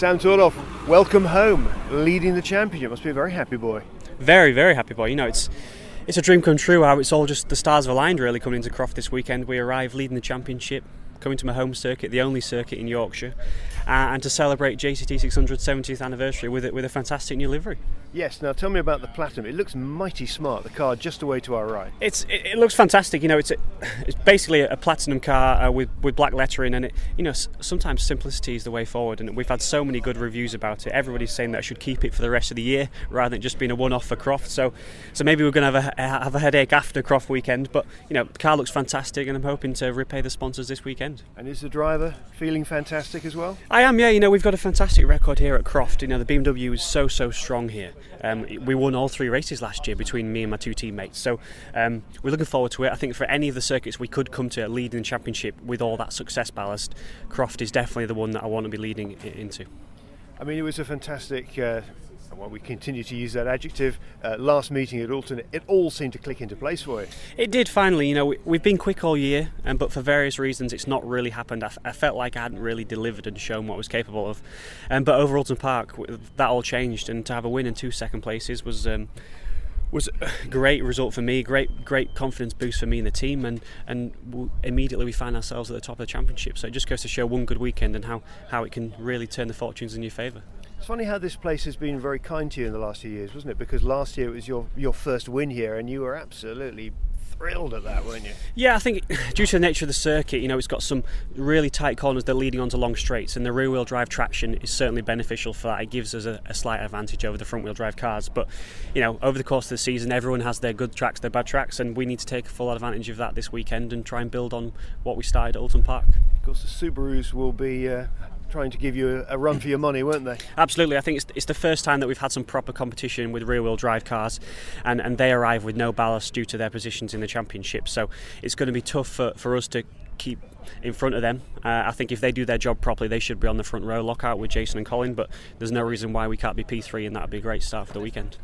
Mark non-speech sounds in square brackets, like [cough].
Sam Tordoff, welcome home, leading the championship. Must be a very happy boy. Very, very happy boy. You know, it's it's a dream come true how it's all just the stars have aligned really coming into Croft this weekend. We arrive leading the championship, coming to my home circuit, the only circuit in Yorkshire, and to celebrate JCT 600 70th anniversary with it with a fantastic new livery. Yes. Now tell me about the platinum. It looks mighty smart. The car just away to our right. It's it, it looks fantastic. You know, it's a, [laughs] it's basically a platinum car uh, with with black lettering, and it you know s- sometimes simplicity is the way forward. And we've had so many good reviews about it. Everybody's saying that I should keep it for the rest of the year rather than just being a one-off for Croft. So so maybe we're going to have a have a headache after Croft weekend. But you know, the car looks fantastic, and I'm hoping to repay the sponsors this weekend. And is the driver feeling fantastic as well? I am, yeah. You know, we've got a fantastic record here at Croft. You know, the BMW is so so strong here. Um, we won all three races last year between me and my two teammates, so um, we're looking forward to it. I think for any of the circuits we could come to leading the championship with all that success ballast, Croft is definitely the one that I want to be leading into. I mean, it was a fantastic. Uh, we continue to use that adjective. Uh, last meeting at Oulton, it all seemed to click into place for you. It did finally. You know, we, we've been quick all year, um, but for various reasons, it's not really happened. I, f- I felt like I hadn't really delivered and shown what I was capable of. Um, but over Oulton Park, that all changed, and to have a win and two second places was. Um, was a great result for me, great great confidence boost for me and the team, and and immediately we find ourselves at the top of the championship. So it just goes to show one good weekend and how, how it can really turn the fortunes in your favour. It's funny how this place has been very kind to you in the last few years, wasn't it? Because last year it was your, your first win here, and you were absolutely thrilled at that, weren't you? Yeah, I think [sighs] due to the nature of the circuit, you know, it's got some really tight corners that are leading onto long straights, and the rear wheel drive traction is certainly beneficial for that. It gives us a, a slight advantage over the front wheel drive cars. But, you know, over the course of the season, everyone has their good tracks, their bad tracks, and we need to take full advantage of that this weekend and try and build on what we started at Oulton Park. Of course, the Subarus will be uh, trying to give you a, run for your money, weren't they? Absolutely, I think it's, it's the first time that we've had some proper competition with rear wheel drive cars, and, and they arrive with no ballast due to their positions in the championship. So it's going to be tough for, for us to keep in front of them. Uh, I think if they do their job properly, they should be on the front row lockout with Jason and Colin, but there's no reason why we can't be P3, and that would be a great start for the weekend.